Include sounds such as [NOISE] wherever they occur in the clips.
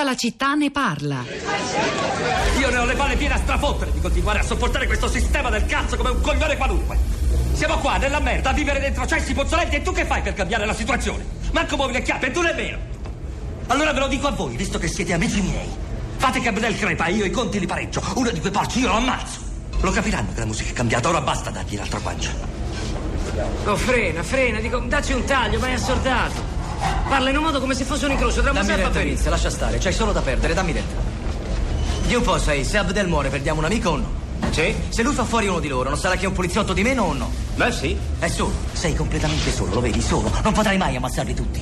Tutta la città ne parla. Io ne ho le palle piene a strafottere di continuare a sopportare questo sistema del cazzo come un coglione qualunque. Siamo qua nella merda a vivere dentro cessi pozzolenti e tu che fai per cambiare la situazione? Manco muovi le chiappe e tu nemmeno. Allora ve lo dico a voi, visto che siete amici miei. Fate che Abdel crepa e io i conti li pareggio. Uno di quei porci io lo ammazzo. Lo capiranno che la musica è cambiata, ora basta dargli l'altra guancia. Oh, frena, frena, dico, dacci un taglio, ma è assordato. Parla in un modo come se fosse un incrocio tra Dammi Mosè e retta, Paperino. Vince, lascia stare, c'hai solo da perdere, dammi retta. Di un po' sai, se Abdel muore perdiamo un amico o no? Sì? Se lui fa fuori uno di loro, non sarà che un poliziotto di meno o no? Beh, sì. È solo, sei completamente solo, lo vedi, solo. Non potrai mai ammazzarli tutti.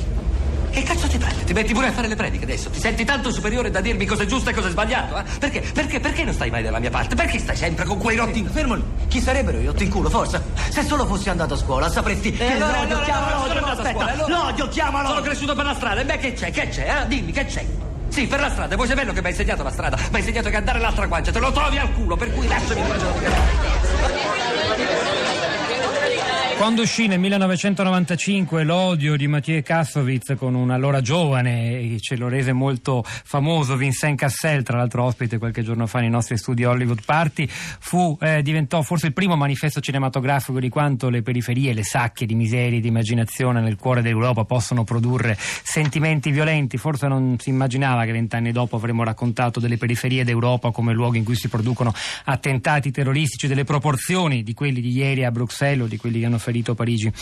Che cazzo ti prende? Ti metti pure a fare le prediche adesso? Ti senti tanto superiore da dirmi cosa è giusto e cosa è sbagliato? Eh? Perché? Perché? Perché non stai mai dalla mia parte? Perché stai sempre con quei rotti? Fermo lì. Chi sarebbero io? in culo, forza. Se solo fossi andato a scuola, sapresti. E allora, l'odio, allora, chiamalo, allora, l'odio, a aspetta. scuola, allora- L'odio, chiamalo. Sono cresciuto per la strada e beh che c'è? Che c'è? Eh? Dimmi che c'è? Sì, per la strada, vuoi saperlo che mi hai insegnato la strada? Mi hai insegnato che andare l'altra guancia, te lo trovi al culo, per cui lasciami in. Quando uscì nel 1995 l'odio di Mathieu Kassovitz con un allora giovane, e ce lo rese molto famoso, Vincent Cassel, tra l'altro ospite qualche giorno fa nei nostri studi Hollywood Party, fu, eh, diventò forse il primo manifesto cinematografico di quanto le periferie, le sacche di miseria e di immaginazione nel cuore dell'Europa possono produrre sentimenti violenti. Forse non si immaginava che vent'anni dopo avremmo raccontato delle periferie d'Europa come luoghi in cui si producono attentati terroristici delle proporzioni di quelli di ieri a Bruxelles o di quelli che hanno ferito Parigi.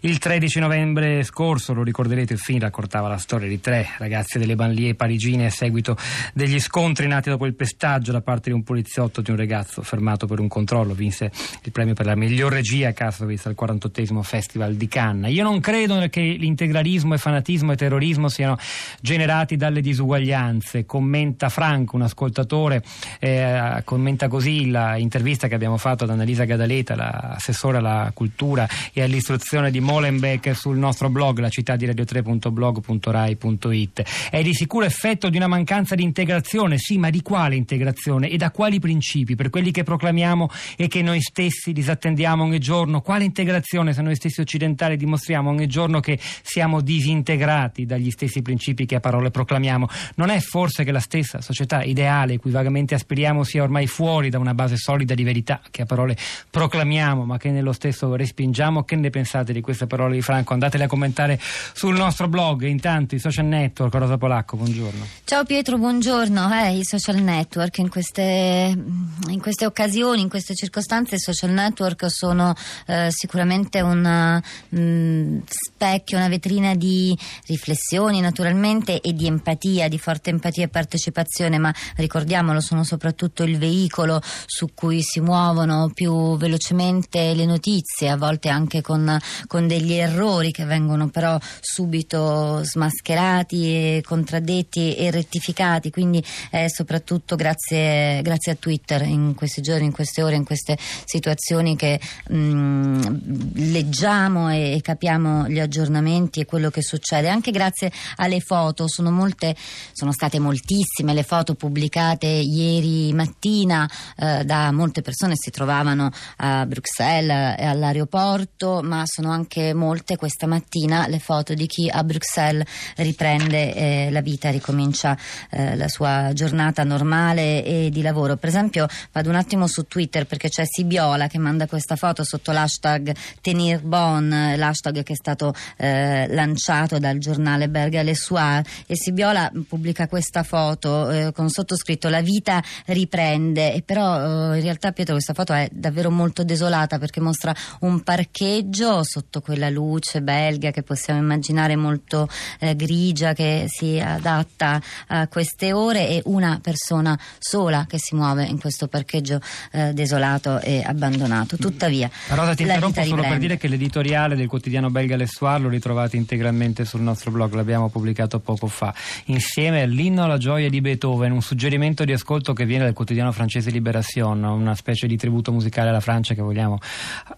Il 13 novembre scorso, lo ricorderete, il film raccontava la storia di tre ragazze delle banlieue parigine a seguito degli scontri nati dopo il pestaggio da parte di un poliziotto di un ragazzo fermato per un controllo. Vinse il premio per la miglior regia a Kassovitz al 48 Festival di Cannes. Io non credo che l'integralismo e fanatismo e terrorismo siano generati dalle disuguaglianze. Commenta Franco, un ascoltatore, eh, commenta così l'intervista che abbiamo fatto ad Annalisa Gadaleta, l'assessore alla cultura e all'istruzione di Molenbeek sul nostro blog, la città di radio3.blog.rai.it. È di sicuro effetto di una mancanza di integrazione, sì, ma di quale integrazione e da quali principi? Per quelli che proclamiamo e che noi stessi disattendiamo ogni giorno, quale integrazione se noi stessi occidentali dimostriamo ogni giorno che siamo disintegrati dagli stessi principi che a parole proclamiamo? Non è forse che la stessa società ideale cui vagamente aspiriamo sia ormai fuori da una base solida di verità che a parole proclamiamo ma che nello stesso respingiamo? Che ne pensate di queste parole di Franco? Andatele a commentare sul nostro blog. Intanto i social network, Rosa Polacco, buongiorno. Ciao Pietro, buongiorno. Eh, I social network in queste, in queste occasioni, in queste circostanze, i social network sono eh, sicuramente un mm, specchio, una vetrina di riflessioni naturalmente e di empatia, di forte empatia e partecipazione, ma ricordiamolo, sono soprattutto il veicolo su cui si muovono più velocemente le notizie, a volte anche con, con degli errori che vengono però subito smascherati e contraddetti e rettificati, quindi eh, soprattutto grazie, grazie a Twitter in questi giorni, in queste ore, in queste situazioni che mh, leggiamo e, e capiamo gli aggiornamenti e quello che succede, anche grazie alle foto, sono molte, sono state moltissime le foto pubblicate ieri mattina eh, da molte persone si trovavano a Bruxelles e all'aeroporto, ma sono anche molte questa mattina le foto di chi a Bruxelles riprende eh, la vita, ricomincia eh, la sua giornata normale e di lavoro. Per esempio, vado un attimo su Twitter perché c'è Sibiola che manda questa foto sotto l'hashtag Tenir Bon, eh, l'hashtag che è stato eh, lanciato dal giornale Berga Le Soir e Sibiola pubblica questa foto eh, con sottoscritto La vita riprende e però eh, in realtà Pietro questa foto è davvero molto desolata perché mostra un parcheggio sotto quella luce belga che possiamo immaginare molto eh, grigia che si adatta a queste ore e una persona sola che si muove in questo parcheggio eh, desolato e abbandonato. Tuttavia, Rosa, ti interrompo solo per riprende. dire che l'editoriale del quotidiano belga Le Soir lo ritrovate integralmente sul nostro blog, l'abbiamo pubblicato poco fa, insieme all'inno alla gioia di Beethoven, un suggerimento di ascolto che viene dal quotidiano francese Libération, una specie di tributo musicale alla Francia che vogliamo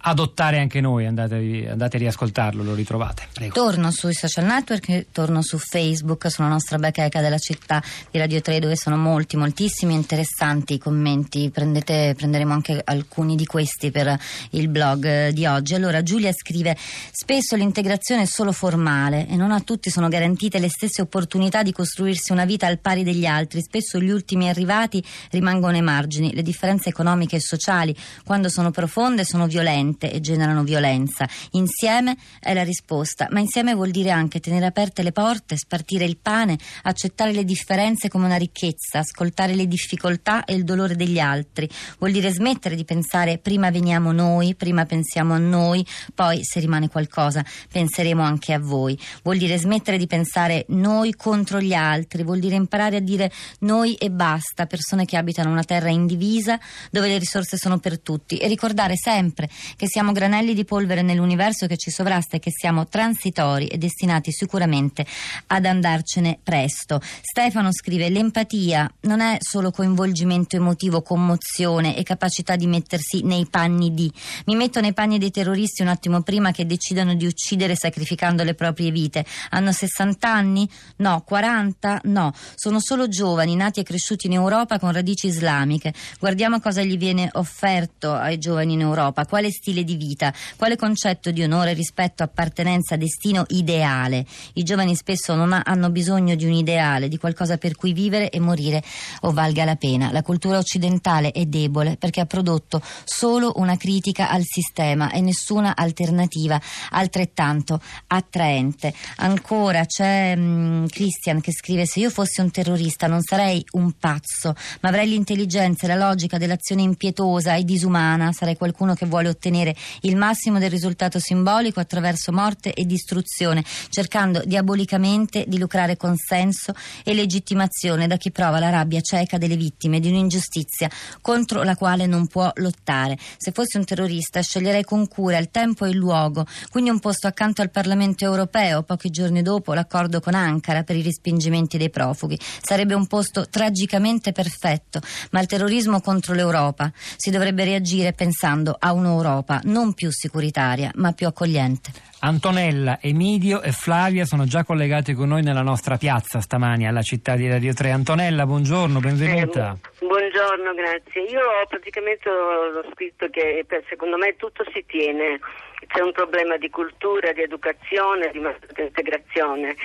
adottare anche noi, andate, andate a riascoltarlo, lo ritrovate. Prego. Torno sui social network, torno su Facebook, sulla nostra bacheca della città di Radio 3 dove sono molti, moltissimi interessanti i commenti, Prendete, prenderemo anche alcuni di questi per il blog di oggi. Allora Giulia scrive spesso l'integrazione è solo formale e non a tutti sono garantite le stesse opportunità di costruirsi una vita al pari degli altri, spesso gli ultimi arrivati rimangono ai margini, le differenze economiche e sociali quando sono profonde sono violente e generano violenza. Insieme è la risposta, ma insieme vuol dire anche tenere aperte le porte, spartire il pane, accettare le differenze come una ricchezza, ascoltare le difficoltà e il dolore degli altri. Vuol dire smettere di pensare prima veniamo noi, prima pensiamo a noi, poi se rimane qualcosa penseremo anche a voi. Vuol dire smettere di pensare noi contro gli altri, vuol dire imparare a dire noi e basta, persone che abitano una terra indivisa dove le risorse sono per tutti e ricordare sempre che siamo granelli di polvere nell'universo che ci sovrasta e che siamo transitori e destinati sicuramente ad andarcene presto. Stefano scrive l'empatia non è solo coinvolgimento emotivo, commozione e capacità di mettersi nei panni di. Mi metto nei panni dei terroristi un attimo prima che decidano di uccidere sacrificando le proprie vite. Hanno 60 anni? No. 40? No. Sono solo giovani nati e cresciuti in Europa con radici islamiche. Guardiamo cosa gli viene offerto ai giovani in Europa, quale stile di vita, quale concetto di onore, rispetto, appartenenza, destino ideale. I giovani spesso non ha, hanno bisogno di un ideale, di qualcosa per cui vivere e morire o valga la pena. La cultura occidentale è debole perché ha prodotto solo una critica al sistema e nessuna alternativa altrettanto attraente. Ancora c'è um, Christian che scrive se io fossi un terrorista non sarei un pazzo, ma avrei l'intelligenza e la logica dell'azione impietosa e disumana, sarei qualcuno che vuole ottenere il massimo del risultato simbolico attraverso morte e distruzione, cercando diabolicamente di lucrare consenso e legittimazione da chi prova la rabbia cieca delle vittime di un'ingiustizia contro la quale non può lottare. Se fossi un terrorista sceglierei con cura il tempo e il luogo, quindi un posto accanto al Parlamento europeo, pochi giorni dopo l'accordo con Ankara per i respingimenti dei profughi. Sarebbe un posto tragicamente perfetto, ma il terrorismo contro l'Europa si dovrebbe reagire pensando a un'Europa non più sicuritaria, ma più accogliente. Antonella, Emidio e Flavia sono già collegati con noi nella nostra piazza stamani alla città di Radio 3. Antonella, buongiorno, benvenuta. Eh, buongiorno, grazie. Io ho praticamente ho scritto che secondo me tutto si tiene c'è un problema di cultura, di educazione, di integrazione.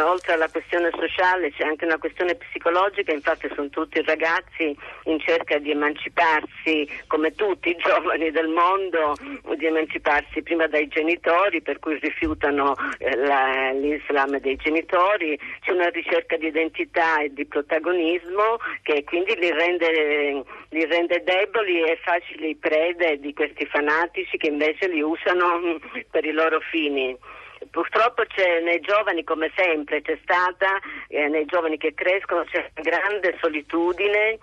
Oltre alla questione sociale c'è anche una questione psicologica, infatti sono tutti ragazzi in cerca di emanciparsi, come tutti i [LAUGHS] giovani del mondo, di emanciparsi prima dai genitori, per cui rifiutano eh, la, l'Islam dei genitori, c'è una ricerca di identità e di protagonismo che quindi li rende, li rende deboli e facili prede di questi fanatici che invece li usano per i loro fini. Purtroppo c'è nei giovani, come sempre c'è stata, eh, nei giovani che crescono c'è grande solitudine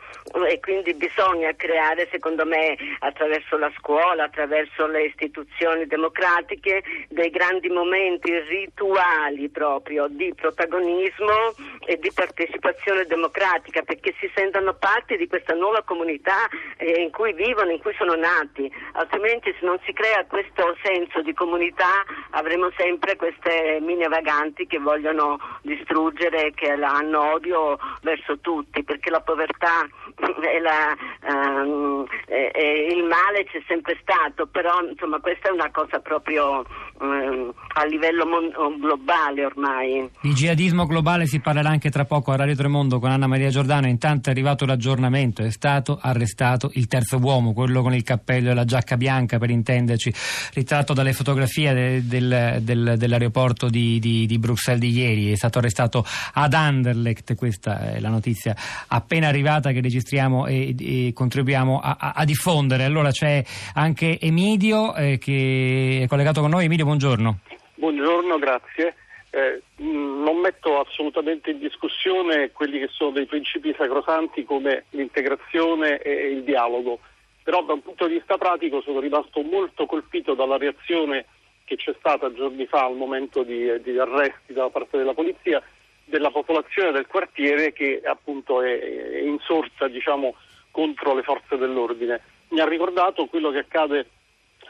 e quindi bisogna creare, secondo me, attraverso la scuola, attraverso le istituzioni democratiche, dei grandi momenti rituali proprio di protagonismo e di partecipazione democratica perché si sentano parte di questa nuova comunità eh, in cui vivono, in cui sono nati, altrimenti se non si crea questo senso di comunità avremo sempre sempre queste mine vaganti che vogliono distruggere, che hanno odio verso tutti, perché la povertà [LAUGHS] e, la, um, e, e il male c'è sempre stato, però insomma questa è una cosa proprio um, a livello mon- globale ormai. Di jihadismo globale si parlerà anche tra poco a Radio Tremondo con Anna Maria Giordano, intanto è arrivato l'aggiornamento, è stato arrestato il terzo uomo, quello con il cappello e la giacca bianca per intenderci, ritratto dalle fotografie de- del, del dell'aeroporto di, di, di, Bruxelles di ieri, è stato arrestato ad Anderlecht, questa è la notizia appena arrivata che registriamo e, e contribuiamo a, a, a, diffondere. Allora c'è anche Emidio eh, che è collegato con noi. Emidio, buongiorno. Buongiorno, grazie. Eh, non metto assolutamente in discussione quelli che sono dei principi sacrosanti come l'integrazione e il dialogo, però da un punto di vista pratico sono rimasto molto colpito dalla reazione che c'è stata giorni fa al momento di, di arresti da parte della polizia della popolazione del quartiere che appunto è, è insorsa diciamo, contro le forze dell'ordine. Mi ha ricordato quello che accade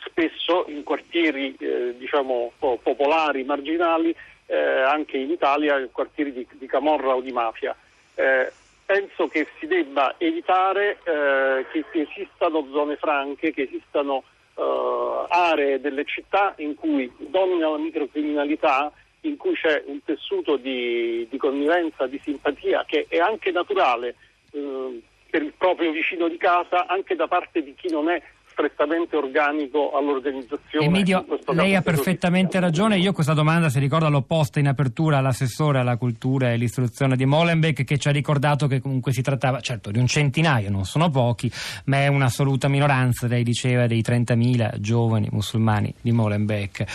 spesso in quartieri eh, diciamo, popolari, marginali, eh, anche in Italia, quartieri di, di camorra o di mafia. Eh, penso che si debba evitare eh, che, che, esistano zone franche, che esistano eh, aree delle città in cui domina la microcriminalità, in cui c'è un tessuto di, di connivenza, di simpatia che è anche naturale eh, per il proprio vicino di casa, anche da parte di chi non è strettamente organico all'organizzazione. Emilio, lei ha perfettamente ragione. Io questa domanda, si ricorda, l'ho posta in apertura all'assessore alla cultura e all'istruzione di Molenbeek che ci ha ricordato che comunque si trattava, certo, di un centinaio, non sono pochi, ma è un'assoluta minoranza, lei diceva, dei 30.000 giovani musulmani di Molenbeek.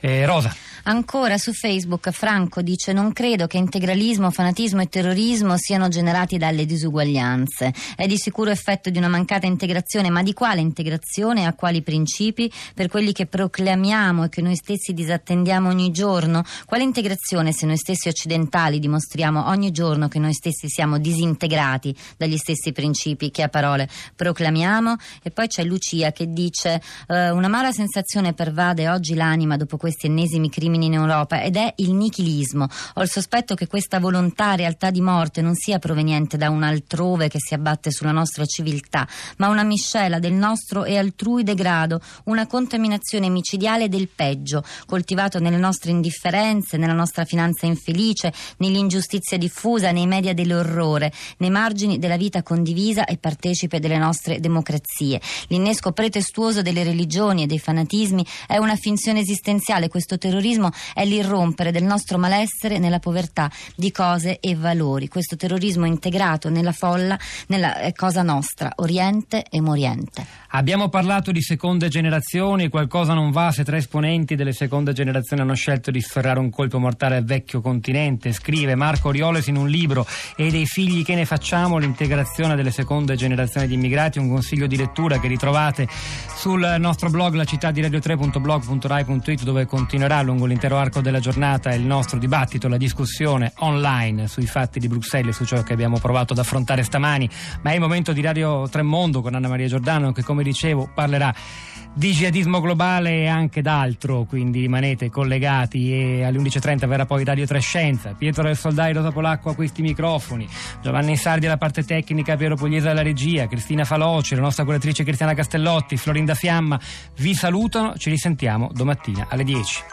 Eh, Rosa. Ancora su Facebook Franco dice non credo che integralismo, fanatismo e terrorismo siano generati dalle disuguaglianze. È di sicuro effetto di una mancata integrazione, ma di quale integrazione e a quali principi? Per quelli che proclamiamo e che noi stessi disattendiamo ogni giorno? Quale integrazione se noi stessi occidentali dimostriamo ogni giorno che noi stessi siamo disintegrati dagli stessi principi che a parole proclamiamo? E poi c'è Lucia che dice eh, una mala sensazione pervade oggi l'anima dopo questi ennesimi crimini in Europa ed è il nichilismo. Ho il sospetto che questa volontà, realtà di morte, non sia proveniente da un altrove che si abbatte sulla nostra civiltà, ma una miscela del nostro e altrui degrado, una contaminazione micidiale del peggio, coltivato nelle nostre indifferenze, nella nostra finanza infelice, nell'ingiustizia diffusa, nei media dell'orrore, nei margini della vita condivisa e partecipe delle nostre democrazie. L'innesco pretestuoso delle religioni e dei fanatismi è una finzione esistenziale, questo terrorismo è l'irrompere del nostro malessere nella povertà di cose e valori. Questo terrorismo integrato nella folla, nella eh, cosa nostra, Oriente e Moriente. Abbiamo parlato di seconde generazioni, qualcosa non va se tre esponenti delle seconde generazioni hanno scelto di sferrare un colpo mortale al vecchio continente, scrive Marco Orioles in un libro e dei figli che ne facciamo, l'integrazione delle seconde generazioni di immigrati, un consiglio di lettura che ritrovate sul nostro blog la città di radio3.blog.rai.it dove continuerà lungo l'intero arco della giornata il nostro dibattito, la discussione online sui fatti di Bruxelles, su ciò che abbiamo provato ad affrontare stamani, ma è il momento di Radio Tremondo con Anna Maria Giordano che come dicevo parlerà di jihadismo globale e anche d'altro, quindi rimanete collegati e alle 11.30 verrà poi Radio Trescenza, Pietro del Soldai, Rosa Polacco a questi microfoni, Giovanni Sardi alla parte tecnica, Piero Pugliese alla regia, Cristina Faloci, la nostra curatrice Cristiana Castellotti, Florinda Fiamma, vi salutano, ci risentiamo domattina alle 10. речь.